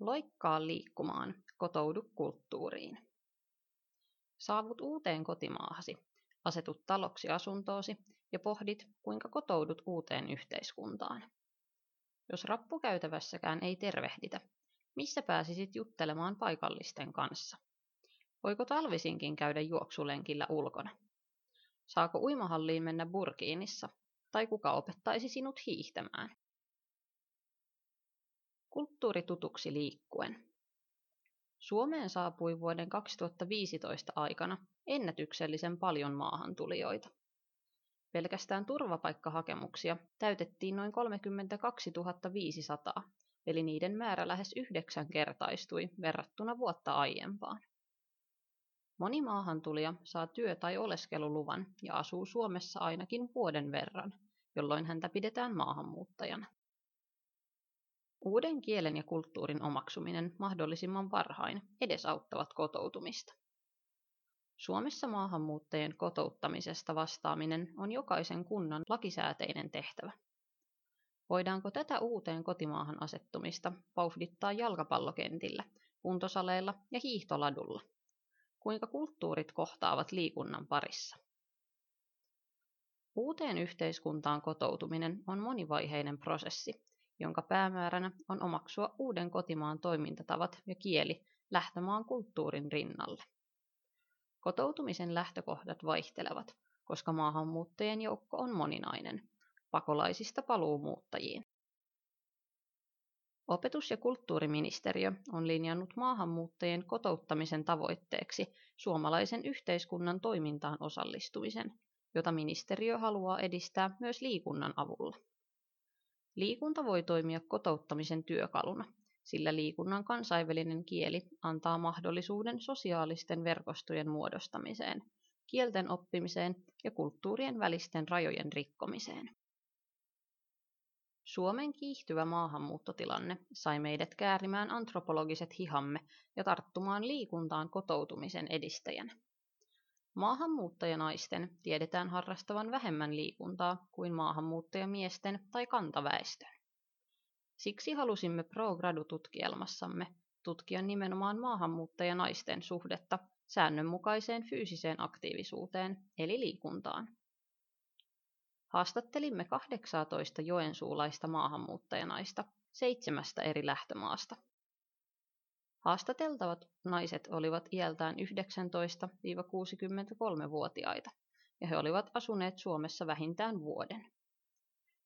Loikkaa liikkumaan, kotoudu kulttuuriin. Saavut uuteen kotimaahasi, asetut taloksi asuntoosi ja pohdit, kuinka kotoudut uuteen yhteiskuntaan. Jos rappukäytävässäkään ei tervehditä, missä pääsisit juttelemaan paikallisten kanssa? Voiko talvisinkin käydä juoksulenkillä ulkona? Saako uimahalliin mennä burkiinissa? Tai kuka opettaisi sinut hiihtämään? Kulttuuritutuksi liikkuen. Suomeen saapui vuoden 2015 aikana ennätyksellisen paljon maahantulijoita. Pelkästään turvapaikkahakemuksia täytettiin noin 32 500, eli niiden määrä lähes yhdeksänkertaistui verrattuna vuotta aiempaan. Moni maahantulija saa työ- tai oleskeluluvan ja asuu Suomessa ainakin vuoden verran, jolloin häntä pidetään maahanmuuttajana. Uuden kielen ja kulttuurin omaksuminen mahdollisimman varhain edesauttavat kotoutumista. Suomessa maahanmuuttajien kotouttamisesta vastaaminen on jokaisen kunnan lakisääteinen tehtävä. Voidaanko tätä uuteen kotimaahan asettumista vauhdittaa jalkapallokentillä, kuntosaleilla ja hiihtoladulla? Kuinka kulttuurit kohtaavat liikunnan parissa? Uuteen yhteiskuntaan kotoutuminen on monivaiheinen prosessi, jonka päämääränä on omaksua uuden kotimaan toimintatavat ja kieli lähtömaan kulttuurin rinnalle. Kotoutumisen lähtökohdat vaihtelevat, koska maahanmuuttajien joukko on moninainen, pakolaisista paluumuuttajiin. Opetus- ja kulttuuriministeriö on linjannut maahanmuuttajien kotouttamisen tavoitteeksi suomalaisen yhteiskunnan toimintaan osallistumisen, jota ministeriö haluaa edistää myös liikunnan avulla. Liikunta voi toimia kotouttamisen työkaluna, sillä liikunnan kansainvälinen kieli antaa mahdollisuuden sosiaalisten verkostojen muodostamiseen, kielten oppimiseen ja kulttuurien välisten rajojen rikkomiseen. Suomen kiihtyvä maahanmuuttotilanne sai meidät käärimään antropologiset hihamme ja tarttumaan liikuntaan kotoutumisen edistäjänä. Maahanmuuttajanaisten tiedetään harrastavan vähemmän liikuntaa kuin maahanmuuttajamiesten tai kantaväestön. Siksi halusimme ProGradu-tutkielmassamme tutkia nimenomaan maahanmuuttajanaisten suhdetta säännönmukaiseen fyysiseen aktiivisuuteen eli liikuntaan. Haastattelimme 18 joensuulaista maahanmuuttajanaista seitsemästä eri lähtömaasta. Haastateltavat naiset olivat iältään 19-63-vuotiaita ja he olivat asuneet Suomessa vähintään vuoden.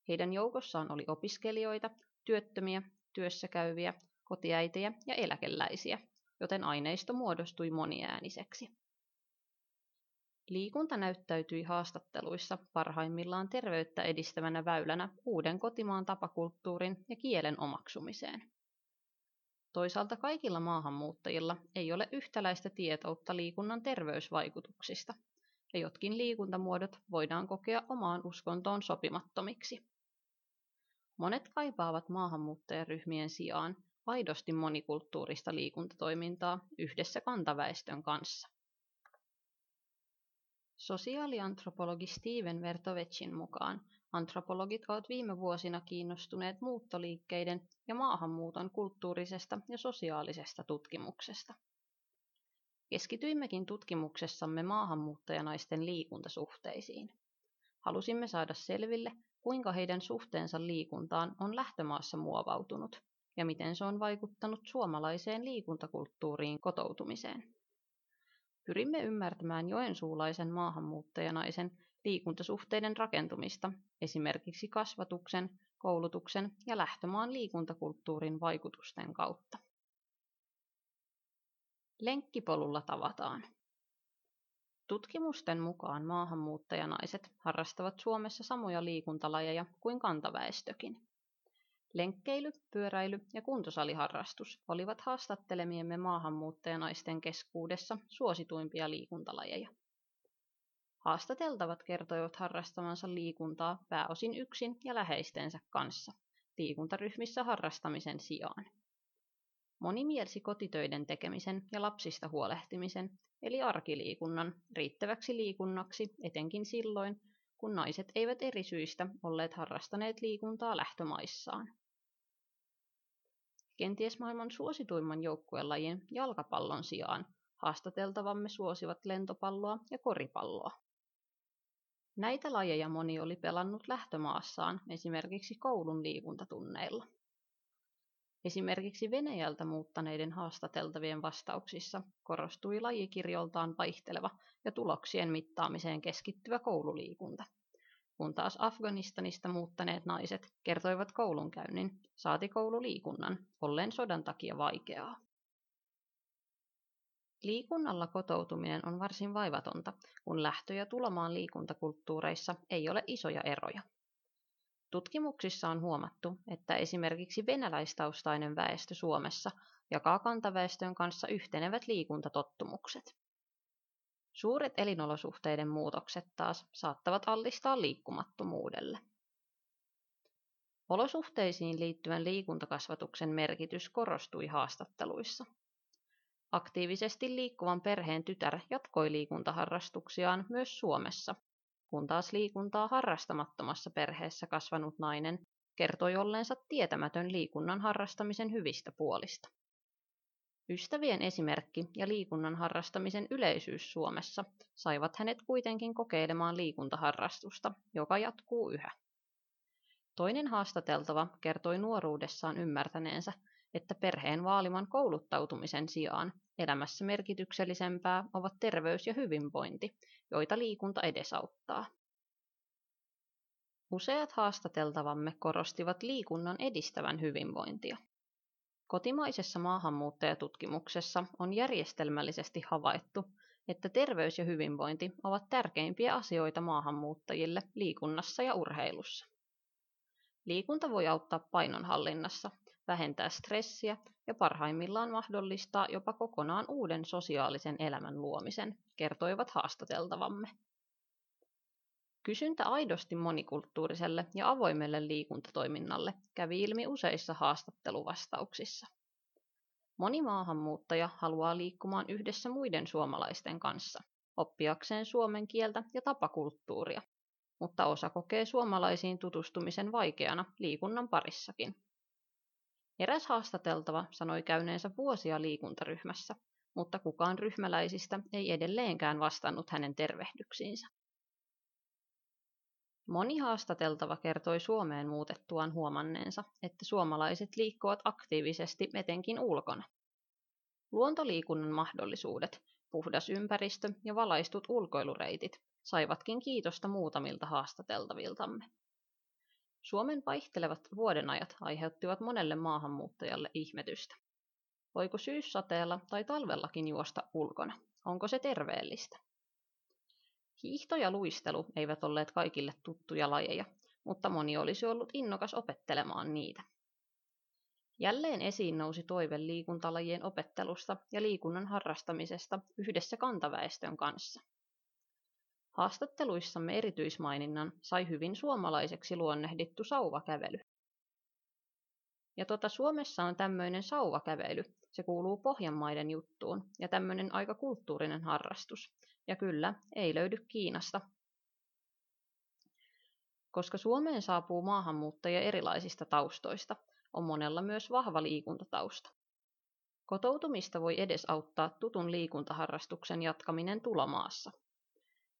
Heidän joukossaan oli opiskelijoita, työttömiä, työssäkäyviä, kotiäitejä ja eläkeläisiä, joten aineisto muodostui moniääniseksi. Liikunta näyttäytyi haastatteluissa parhaimmillaan terveyttä edistävänä väylänä uuden kotimaan tapakulttuurin ja kielen omaksumiseen. Toisaalta kaikilla maahanmuuttajilla ei ole yhtäläistä tietoutta liikunnan terveysvaikutuksista, ja jotkin liikuntamuodot voidaan kokea omaan uskontoon sopimattomiksi. Monet kaipaavat maahanmuuttajaryhmien sijaan aidosti monikulttuurista liikuntatoimintaa yhdessä kantaväestön kanssa. Sosiaaliantropologi Steven Vertovecin mukaan antropologit ovat viime vuosina kiinnostuneet muuttoliikkeiden ja maahanmuuton kulttuurisesta ja sosiaalisesta tutkimuksesta. Keskityimmekin tutkimuksessamme maahanmuuttajanaisten liikuntasuhteisiin. Halusimme saada selville, kuinka heidän suhteensa liikuntaan on lähtömaassa muovautunut ja miten se on vaikuttanut suomalaiseen liikuntakulttuuriin kotoutumiseen. Pyrimme ymmärtämään joensuulaisen maahanmuuttajanaisen liikuntasuhteiden rakentumista, esimerkiksi kasvatuksen, koulutuksen ja lähtömaan liikuntakulttuurin vaikutusten kautta. Lenkkipolulla tavataan. Tutkimusten mukaan maahanmuuttajanaiset harrastavat Suomessa samoja liikuntalajeja kuin kantaväestökin. Lenkkeily, pyöräily ja kuntosaliharrastus olivat haastattelemiemme maahanmuuttajanaisten keskuudessa suosituimpia liikuntalajeja. Haastateltavat kertoivat harrastamansa liikuntaa pääosin yksin ja läheistensä kanssa, liikuntaryhmissä harrastamisen sijaan. Moni mielsi kotitöiden tekemisen ja lapsista huolehtimisen, eli arkiliikunnan, riittäväksi liikunnaksi etenkin silloin, kun naiset eivät eri syistä olleet harrastaneet liikuntaa lähtömaissaan. Kenties maailman suosituimman joukkuelajin jalkapallon sijaan haastateltavamme suosivat lentopalloa ja koripalloa. Näitä lajeja moni oli pelannut lähtömaassaan esimerkiksi koulun liikuntatunneilla. Esimerkiksi Venäjältä muuttaneiden haastateltavien vastauksissa korostui lajikirjoltaan vaihteleva ja tuloksien mittaamiseen keskittyvä koululiikunta, kun taas Afganistanista muuttaneet naiset kertoivat koulunkäynnin, saati koululiikunnan, olleen sodan takia vaikeaa. Liikunnalla kotoutuminen on varsin vaivatonta, kun lähtö- ja tulomaan liikuntakulttuureissa ei ole isoja eroja. Tutkimuksissa on huomattu, että esimerkiksi venäläistaustainen väestö Suomessa jakaa kantaväestön kanssa yhtenevät liikuntatottumukset. Suuret elinolosuhteiden muutokset taas saattavat allistaa liikkumattomuudelle. Olosuhteisiin liittyvän liikuntakasvatuksen merkitys korostui haastatteluissa. Aktiivisesti liikkuvan perheen tytär jatkoi liikuntaharrastuksiaan myös Suomessa, kun taas liikuntaa harrastamattomassa perheessä kasvanut nainen kertoi olleensa tietämätön liikunnan harrastamisen hyvistä puolista. Ystävien esimerkki ja liikunnan harrastamisen yleisyys Suomessa saivat hänet kuitenkin kokeilemaan liikuntaharrastusta, joka jatkuu yhä. Toinen haastateltava kertoi nuoruudessaan ymmärtäneensä, että perheen vaaliman kouluttautumisen sijaan elämässä merkityksellisempää ovat terveys ja hyvinvointi, joita liikunta edesauttaa. Useat haastateltavamme korostivat liikunnan edistävän hyvinvointia. Kotimaisessa maahanmuuttajatutkimuksessa on järjestelmällisesti havaittu, että terveys ja hyvinvointi ovat tärkeimpiä asioita maahanmuuttajille liikunnassa ja urheilussa. Liikunta voi auttaa painonhallinnassa, vähentää stressiä ja parhaimmillaan mahdollistaa jopa kokonaan uuden sosiaalisen elämän luomisen, kertoivat haastateltavamme. Kysyntä aidosti monikulttuuriselle ja avoimelle liikuntatoiminnalle kävi ilmi useissa haastatteluvastauksissa. Moni maahanmuuttaja haluaa liikkumaan yhdessä muiden suomalaisten kanssa, oppiakseen suomen kieltä ja tapakulttuuria, mutta osa kokee suomalaisiin tutustumisen vaikeana liikunnan parissakin. Eräs haastateltava sanoi käyneensä vuosia liikuntaryhmässä, mutta kukaan ryhmäläisistä ei edelleenkään vastannut hänen tervehdyksiinsä. Moni haastateltava kertoi Suomeen muutettuaan huomanneensa, että suomalaiset liikkuvat aktiivisesti etenkin ulkona. Luontoliikunnan mahdollisuudet, puhdas ympäristö ja valaistut ulkoilureitit saivatkin kiitosta muutamilta haastateltaviltamme. Suomen vaihtelevat vuodenajat aiheuttivat monelle maahanmuuttajalle ihmetystä. Voiko syyssateella tai talvellakin juosta ulkona? Onko se terveellistä? Hiihto ja luistelu eivät olleet kaikille tuttuja lajeja, mutta moni olisi ollut innokas opettelemaan niitä. Jälleen esiin nousi toive liikuntalajien opettelusta ja liikunnan harrastamisesta yhdessä kantaväestön kanssa. Haastatteluissamme erityismaininnan sai hyvin suomalaiseksi luonnehdittu sauvakävely. Ja tota Suomessa on tämmöinen sauvakävely. Se kuuluu Pohjanmaiden juttuun ja tämmöinen aika kulttuurinen harrastus. Ja kyllä, ei löydy Kiinasta. Koska Suomeen saapuu maahanmuuttajia erilaisista taustoista, on monella myös vahva liikuntatausta. Kotoutumista voi edesauttaa tutun liikuntaharrastuksen jatkaminen tulomaassa.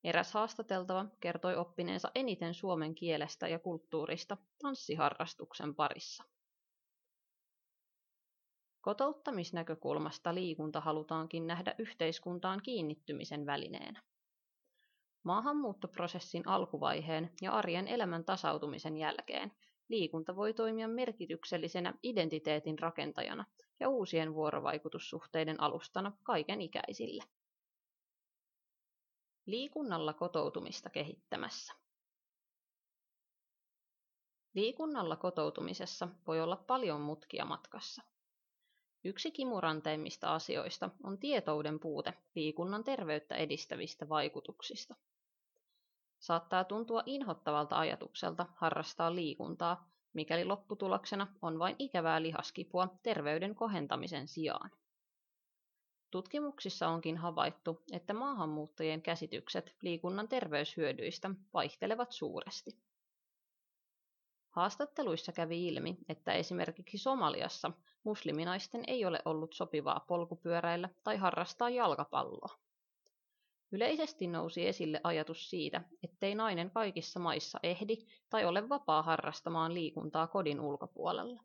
Eräs haastateltava kertoi oppineensa eniten suomen kielestä ja kulttuurista tanssiharrastuksen parissa. Kotouttamisnäkökulmasta liikunta halutaankin nähdä yhteiskuntaan kiinnittymisen välineenä. Maahanmuuttoprosessin alkuvaiheen ja arjen elämän tasautumisen jälkeen liikunta voi toimia merkityksellisenä identiteetin rakentajana ja uusien vuorovaikutussuhteiden alustana kaiken ikäisille. Liikunnalla kotoutumista kehittämässä. Liikunnalla kotoutumisessa voi olla paljon mutkia matkassa. Yksi kimuranteimmista asioista on tietouden puute liikunnan terveyttä edistävistä vaikutuksista. Saattaa tuntua inhottavalta ajatukselta harrastaa liikuntaa, mikäli lopputuloksena on vain ikävää lihaskipua terveyden kohentamisen sijaan. Tutkimuksissa onkin havaittu, että maahanmuuttajien käsitykset liikunnan terveyshyödyistä vaihtelevat suuresti. Haastatteluissa kävi ilmi, että esimerkiksi Somaliassa musliminaisten ei ole ollut sopivaa polkupyöräillä tai harrastaa jalkapalloa. Yleisesti nousi esille ajatus siitä, ettei nainen kaikissa maissa ehdi tai ole vapaa harrastamaan liikuntaa kodin ulkopuolella.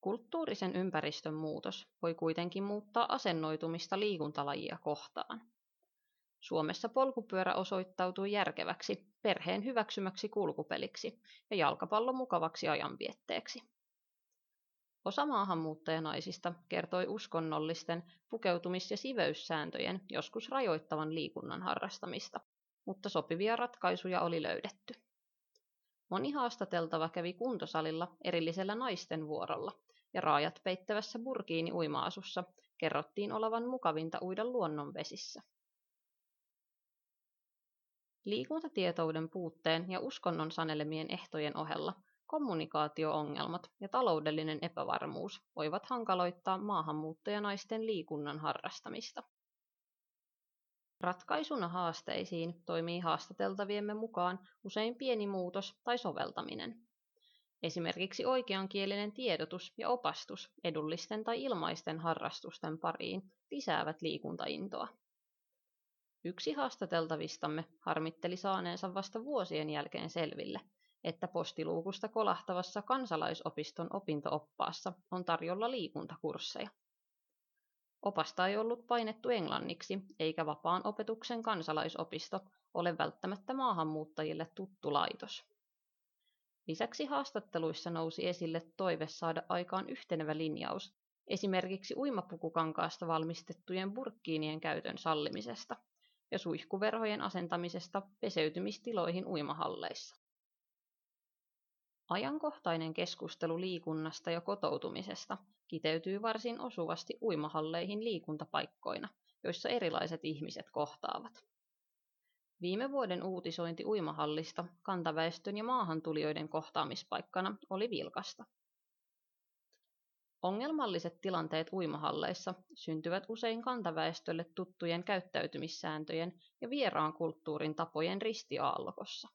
Kulttuurisen ympäristön muutos voi kuitenkin muuttaa asennoitumista liikuntalajia kohtaan. Suomessa polkupyörä osoittautui järkeväksi, perheen hyväksymäksi kulkupeliksi ja jalkapallo mukavaksi ajanvietteeksi. Osa maahanmuuttajanaisista kertoi uskonnollisten pukeutumis- ja siveyssääntöjen joskus rajoittavan liikunnan harrastamista, mutta sopivia ratkaisuja oli löydetty. Moni haastateltava kävi kuntosalilla erillisellä naisten vuorolla, ja raajat peittävässä burkiini uima-asussa kerrottiin olevan mukavinta uida luonnonvesissä. Liikuntatietouden puutteen ja uskonnon sanelemien ehtojen ohella kommunikaatioongelmat ja taloudellinen epävarmuus voivat hankaloittaa maahanmuuttajanaisten liikunnan harrastamista. Ratkaisuna haasteisiin toimii haastateltaviemme mukaan usein pieni muutos tai soveltaminen. Esimerkiksi oikeankielinen tiedotus ja opastus edullisten tai ilmaisten harrastusten pariin lisäävät liikuntaintoa. Yksi haastateltavistamme harmitteli saaneensa vasta vuosien jälkeen selville, että postiluukusta kolahtavassa kansalaisopiston opintooppaassa on tarjolla liikuntakursseja. Opasta ei ollut painettu englanniksi, eikä vapaan opetuksen kansalaisopisto ole välttämättä maahanmuuttajille tuttu laitos. Lisäksi haastatteluissa nousi esille toive saada aikaan yhtenevä linjaus esimerkiksi uimapukukankaasta valmistettujen burkkiinien käytön sallimisesta ja suihkuverhojen asentamisesta peseytymistiloihin uimahalleissa. Ajankohtainen keskustelu liikunnasta ja kotoutumisesta kiteytyy varsin osuvasti uimahalleihin liikuntapaikkoina, joissa erilaiset ihmiset kohtaavat. Viime vuoden uutisointi uimahallista kantaväestön ja maahantulijoiden kohtaamispaikkana oli vilkasta. Ongelmalliset tilanteet uimahalleissa syntyvät usein kantaväestölle tuttujen käyttäytymissääntöjen ja vieraan kulttuurin tapojen ristiaallokossa.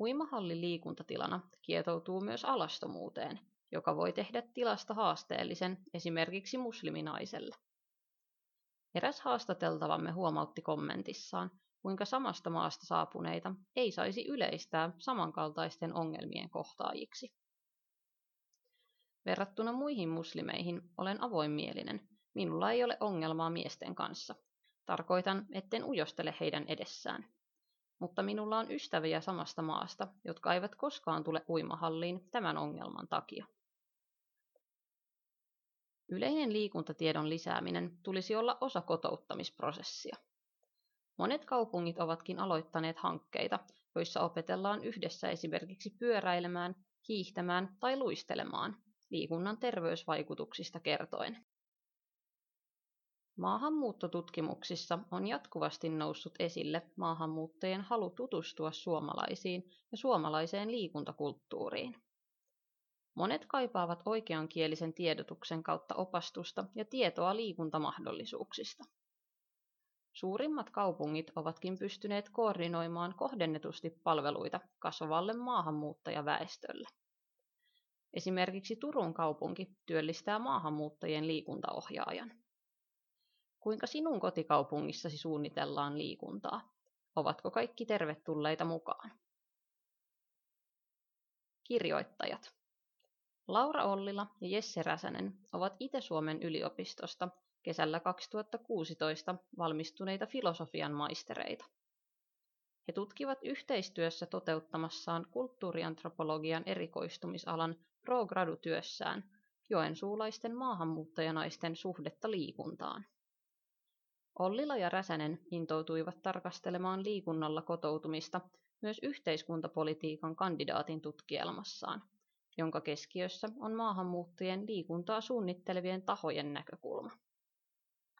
Uimahalli liikuntatilana kietoutuu myös alastomuuteen, joka voi tehdä tilasta haasteellisen esimerkiksi musliminaiselle. Eräs haastateltavamme huomautti kommentissaan, kuinka samasta maasta saapuneita ei saisi yleistää samankaltaisten ongelmien kohtaajiksi. Verrattuna muihin muslimeihin olen avoinmielinen. Minulla ei ole ongelmaa miesten kanssa. Tarkoitan, etten ujostele heidän edessään mutta minulla on ystäviä samasta maasta, jotka eivät koskaan tule uimahalliin tämän ongelman takia. Yleinen liikuntatiedon lisääminen tulisi olla osa kotouttamisprosessia. Monet kaupungit ovatkin aloittaneet hankkeita, joissa opetellaan yhdessä esimerkiksi pyöräilemään, hiihtämään tai luistelemaan liikunnan terveysvaikutuksista kertoen. Maahanmuuttotutkimuksissa on jatkuvasti noussut esille maahanmuuttajien halu tutustua suomalaisiin ja suomalaiseen liikuntakulttuuriin. Monet kaipaavat oikeankielisen tiedotuksen kautta opastusta ja tietoa liikuntamahdollisuuksista. Suurimmat kaupungit ovatkin pystyneet koordinoimaan kohdennetusti palveluita kasvavalle maahanmuuttajaväestölle. Esimerkiksi Turun kaupunki työllistää maahanmuuttajien liikuntaohjaajan. Kuinka sinun kotikaupungissasi suunnitellaan liikuntaa? Ovatko kaikki tervetulleita mukaan? Kirjoittajat. Laura Ollila ja Jesse Räsänen ovat Itä-Suomen yliopistosta kesällä 2016 valmistuneita filosofian maistereita. He tutkivat yhteistyössä toteuttamassaan kulttuuriantropologian erikoistumisalan pro-gradu-työssään joensuulaisten maahanmuuttajanaisten suhdetta liikuntaan. Ollila ja Räsänen intoutuivat tarkastelemaan liikunnalla kotoutumista myös yhteiskuntapolitiikan kandidaatin tutkielmassaan, jonka keskiössä on maahanmuuttajien liikuntaa suunnittelevien tahojen näkökulma.